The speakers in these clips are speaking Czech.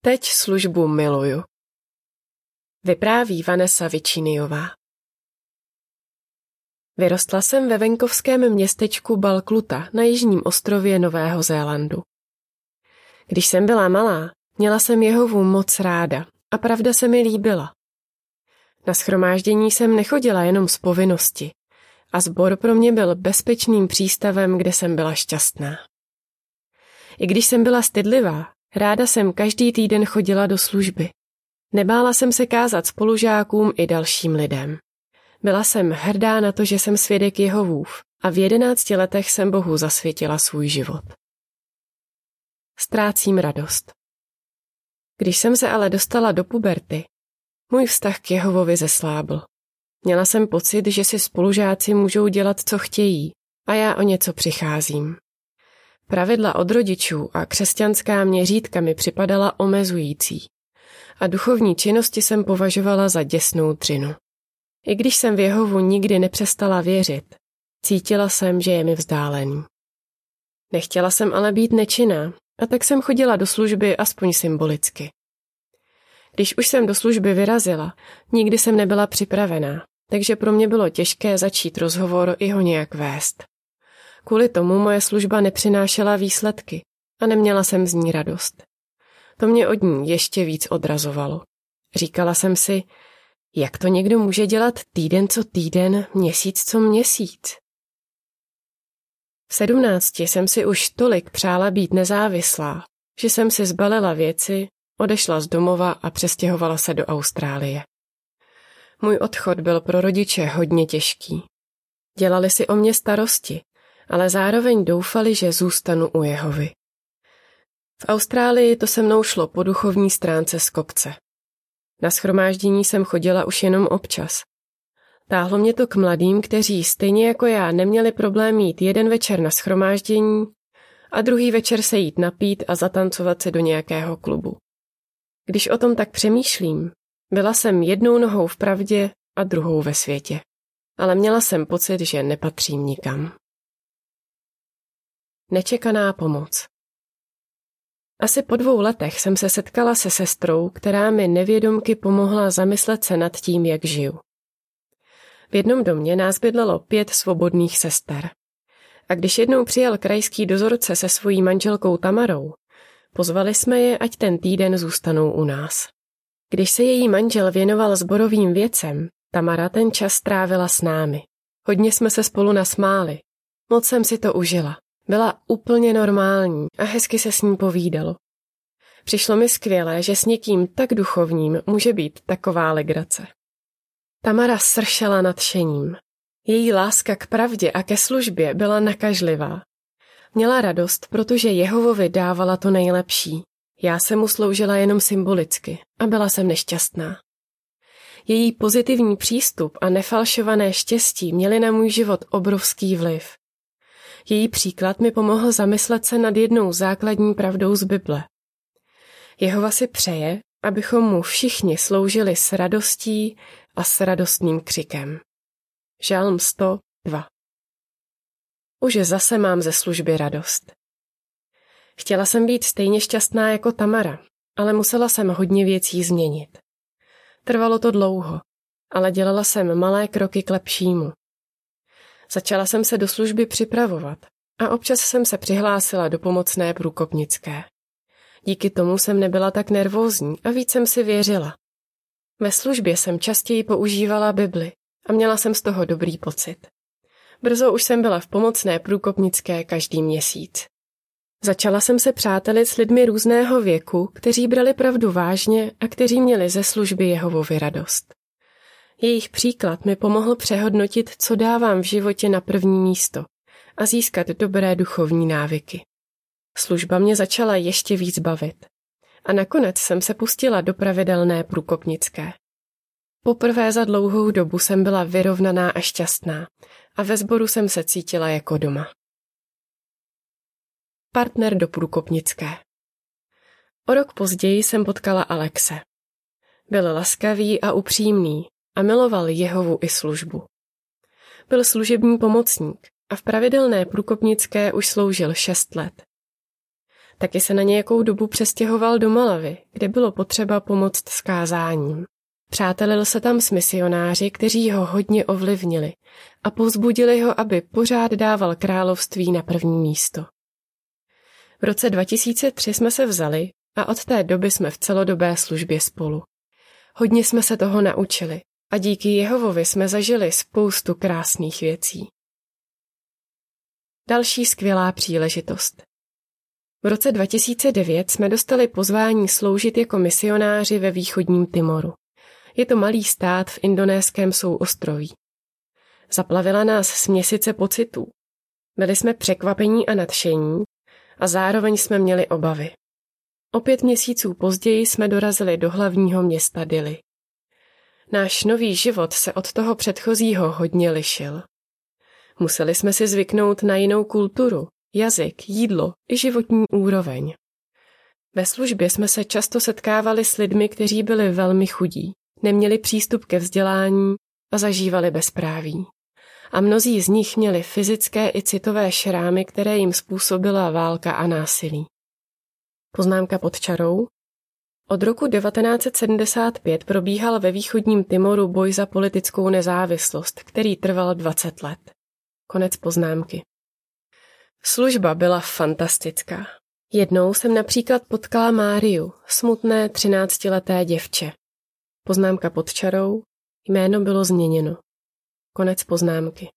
Teď službu miluju. Vypráví Vanessa Vičíniová. Vyrostla jsem ve venkovském městečku Balkluta na jižním ostrově Nového Zélandu. Když jsem byla malá, měla jsem Jehovu moc ráda a pravda se mi líbila. Na schromáždění jsem nechodila jenom z povinnosti a sbor pro mě byl bezpečným přístavem, kde jsem byla šťastná. I když jsem byla stydlivá, ráda jsem každý týden chodila do služby. Nebála jsem se kázat spolužákům i dalším lidem. Byla jsem hrdá na to, že jsem svědek Jehovův a v jedenácti letech jsem Bohu zasvětila svůj život. Ztrácím radost. Když jsem se ale dostala do puberty, můj vztah k Jehovovi zeslábl. Měla jsem pocit, že si spolužáci můžou dělat, co chtějí, a já o něco přicházím. Pravidla od rodičů a křesťanská měřítka mi připadala omezující a duchovní činnosti jsem považovala za děsnou třinu. I když jsem v Jehovu nikdy nepřestala věřit, cítila jsem, že je mi vzdálený. Nechtěla jsem ale být nečinná a tak jsem chodila do služby aspoň symbolicky. Když už jsem do služby vyrazila, nikdy jsem nebyla připravená, takže pro mě bylo těžké začít rozhovor i ho nějak vést. Kvůli tomu moje služba nepřinášela výsledky a neměla jsem z ní radost. To mě od ní ještě víc odrazovalo. Říkala jsem si, jak to někdo může dělat týden co týden, měsíc co měsíc? V sedmnácti jsem si už tolik přála být nezávislá, že jsem si zbalila věci, odešla z domova a přestěhovala se do Austrálie. Můj odchod byl pro rodiče hodně těžký. Dělali si o mě starosti, ale zároveň doufali, že zůstanu u Jehovy. V Austrálii to se mnou šlo po duchovní stránce z kopce. Na schromáždění jsem chodila už jenom občas. Táhlo mě to k mladým, kteří stejně jako já neměli problém jít jeden večer na schromáždění a druhý večer se jít napít a zatancovat se do nějakého klubu. Když o tom tak přemýšlím, byla jsem jednou nohou v pravdě a druhou ve světě. Ale měla jsem pocit, že nepatřím nikam. Nečekaná pomoc asi po dvou letech jsem se setkala se sestrou, která mi nevědomky pomohla zamyslet se nad tím, jak žiju. V jednom domě nás bydlelo pět svobodných sester. A když jednou přijel krajský dozorce se svojí manželkou Tamarou, pozvali jsme je, ať ten týden zůstanou u nás. Když se její manžel věnoval zborovým věcem, Tamara ten čas strávila s námi. Hodně jsme se spolu nasmáli. Moc jsem si to užila. Byla úplně normální a hezky se s ní povídalo. Přišlo mi skvělé, že s někým tak duchovním může být taková legrace. Tamara sršela nadšením. Její láska k pravdě a ke službě byla nakažlivá. Měla radost, protože Jehovovi dávala to nejlepší. Já jsem mu sloužila jenom symbolicky a byla jsem nešťastná. Její pozitivní přístup a nefalšované štěstí měly na můj život obrovský vliv. Její příklad mi pomohl zamyslet se nad jednou základní pravdou z Bible. Jehova si přeje, abychom mu všichni sloužili s radostí a s radostným křikem. Žálm 102 Už zase mám ze služby radost. Chtěla jsem být stejně šťastná jako Tamara, ale musela jsem hodně věcí změnit. Trvalo to dlouho, ale dělala jsem malé kroky k lepšímu. Začala jsem se do služby připravovat a občas jsem se přihlásila do pomocné průkopnické. Díky tomu jsem nebyla tak nervózní a víc jsem si věřila. Ve službě jsem častěji používala Bibli a měla jsem z toho dobrý pocit. Brzo už jsem byla v pomocné průkopnické každý měsíc. Začala jsem se přátelit s lidmi různého věku, kteří brali pravdu vážně a kteří měli ze služby Jehovovi radost. Jejich příklad mi pomohl přehodnotit, co dávám v životě na první místo a získat dobré duchovní návyky. Služba mě začala ještě víc bavit. A nakonec jsem se pustila do pravidelné průkopnické. Poprvé za dlouhou dobu jsem byla vyrovnaná a šťastná a ve sboru jsem se cítila jako doma. Partner do průkopnické O rok později jsem potkala Alexe. Byl laskavý a upřímný a miloval Jehovu i službu. Byl služební pomocník a v pravidelné průkopnické už sloužil šest let. Taky se na nějakou dobu přestěhoval do Malavy, kde bylo potřeba pomoct s kázáním. Přátelil se tam s misionáři, kteří ho hodně ovlivnili a povzbudili ho, aby pořád dával království na první místo. V roce 2003 jsme se vzali a od té doby jsme v celodobé službě spolu. Hodně jsme se toho naučili a díky Jehovovi jsme zažili spoustu krásných věcí. Další skvělá příležitost. V roce 2009 jsme dostali pozvání sloužit jako misionáři ve východním Timoru. Je to malý stát v indonéském souostroví. Zaplavila nás směsice pocitů. Byli jsme překvapení a nadšení a zároveň jsme měli obavy. O pět měsíců později jsme dorazili do hlavního města Dili. Náš nový život se od toho předchozího hodně lišil. Museli jsme si zvyknout na jinou kulturu, jazyk, jídlo i životní úroveň. Ve službě jsme se často setkávali s lidmi, kteří byli velmi chudí, neměli přístup ke vzdělání a zažívali bezpráví. A mnozí z nich měli fyzické i citové šrámy, které jim způsobila válka a násilí. Poznámka pod čarou. Od roku 1975 probíhal ve východním Timoru boj za politickou nezávislost, který trval 20 let. Konec poznámky. Služba byla fantastická. Jednou jsem například potkala Máriu, smutné třináctileté děvče. Poznámka pod čarou, jméno bylo změněno. Konec poznámky.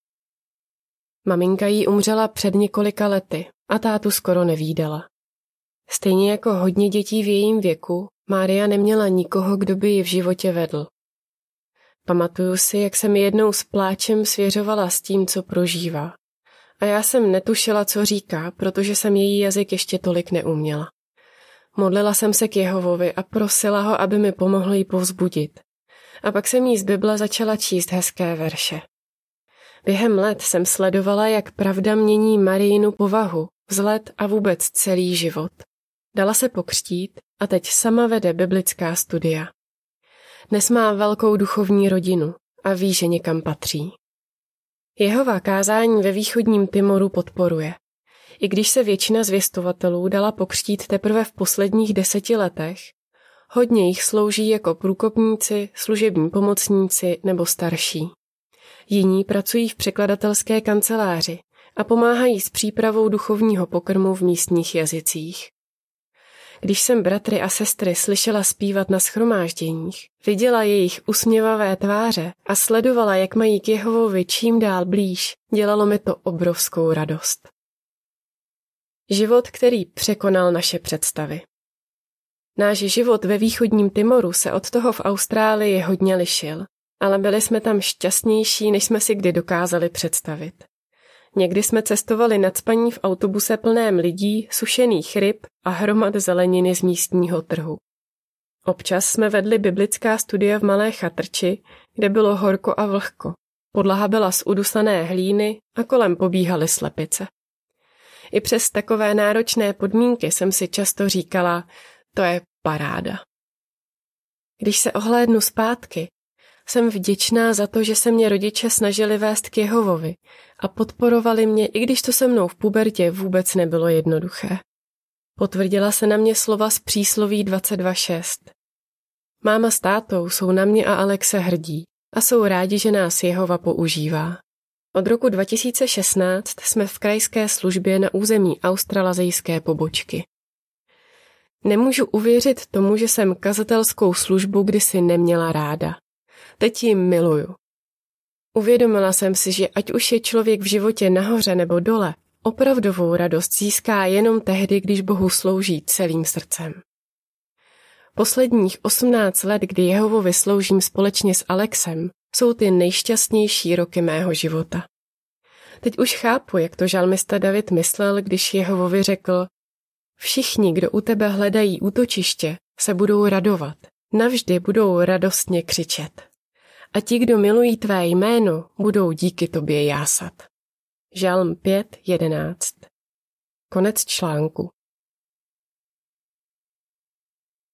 Maminka jí umřela před několika lety a tátu skoro nevídala. Stejně jako hodně dětí v jejím věku, Mária neměla nikoho, kdo by ji v životě vedl. Pamatuju si, jak se mi jednou s pláčem svěřovala s tím, co prožívá. A já jsem netušila, co říká, protože jsem její jazyk ještě tolik neuměla. Modlila jsem se k Jehovovi a prosila ho, aby mi pomohl jí povzbudit. A pak jsem jí z Bible začala číst hezké verše. Během let jsem sledovala, jak pravda mění Marijinu povahu, vzhled a vůbec celý život. Dala se pokřtít a teď sama vede biblická studia. Dnes má velkou duchovní rodinu a ví, že někam patří. Jeho kázání ve východním Timoru podporuje. I když se většina zvěstovatelů dala pokřtít teprve v posledních deseti letech, hodně jich slouží jako průkopníci, služební pomocníci nebo starší. Jiní pracují v překladatelské kanceláři a pomáhají s přípravou duchovního pokrmu v místních jazycích. Když jsem bratry a sestry slyšela zpívat na schromážděních, viděla jejich usměvavé tváře a sledovala, jak mají k Jehovovi čím dál blíž, dělalo mi to obrovskou radost. Život, který překonal naše představy. Náš život ve východním Timoru se od toho v Austrálii hodně lišil, ale byli jsme tam šťastnější, než jsme si kdy dokázali představit. Někdy jsme cestovali nad spaní v autobuse plném lidí, sušených ryb a hromad zeleniny z místního trhu. Občas jsme vedli biblická studia v malé chatrči, kde bylo horko a vlhko. Podlaha byla z udusané hlíny a kolem pobíhaly slepice. I přes takové náročné podmínky jsem si často říkala, to je paráda. Když se ohlédnu zpátky, jsem vděčná za to, že se mě rodiče snažili vést k Jehovovi a podporovali mě, i když to se mnou v pubertě vůbec nebylo jednoduché. Potvrdila se na mě slova z přísloví 22.6. Máma s tátou jsou na mě a Alexe hrdí a jsou rádi, že nás Jehova používá. Od roku 2016 jsme v krajské službě na území australazijské pobočky. Nemůžu uvěřit tomu, že jsem kazatelskou službu kdysi neměla ráda. Teď ji miluju. Uvědomila jsem si, že ať už je člověk v životě nahoře nebo dole, opravdovou radost získá jenom tehdy, když Bohu slouží celým srdcem. Posledních 18 let, kdy Jehovovi sloužím společně s Alexem, jsou ty nejšťastnější roky mého života. Teď už chápu, jak to žalmista David myslel, když Jehovovi řekl Všichni, kdo u tebe hledají útočiště, se budou radovat, navždy budou radostně křičet a ti, kdo milují tvé jméno, budou díky tobě jásat. Žalm 5.11 Konec článku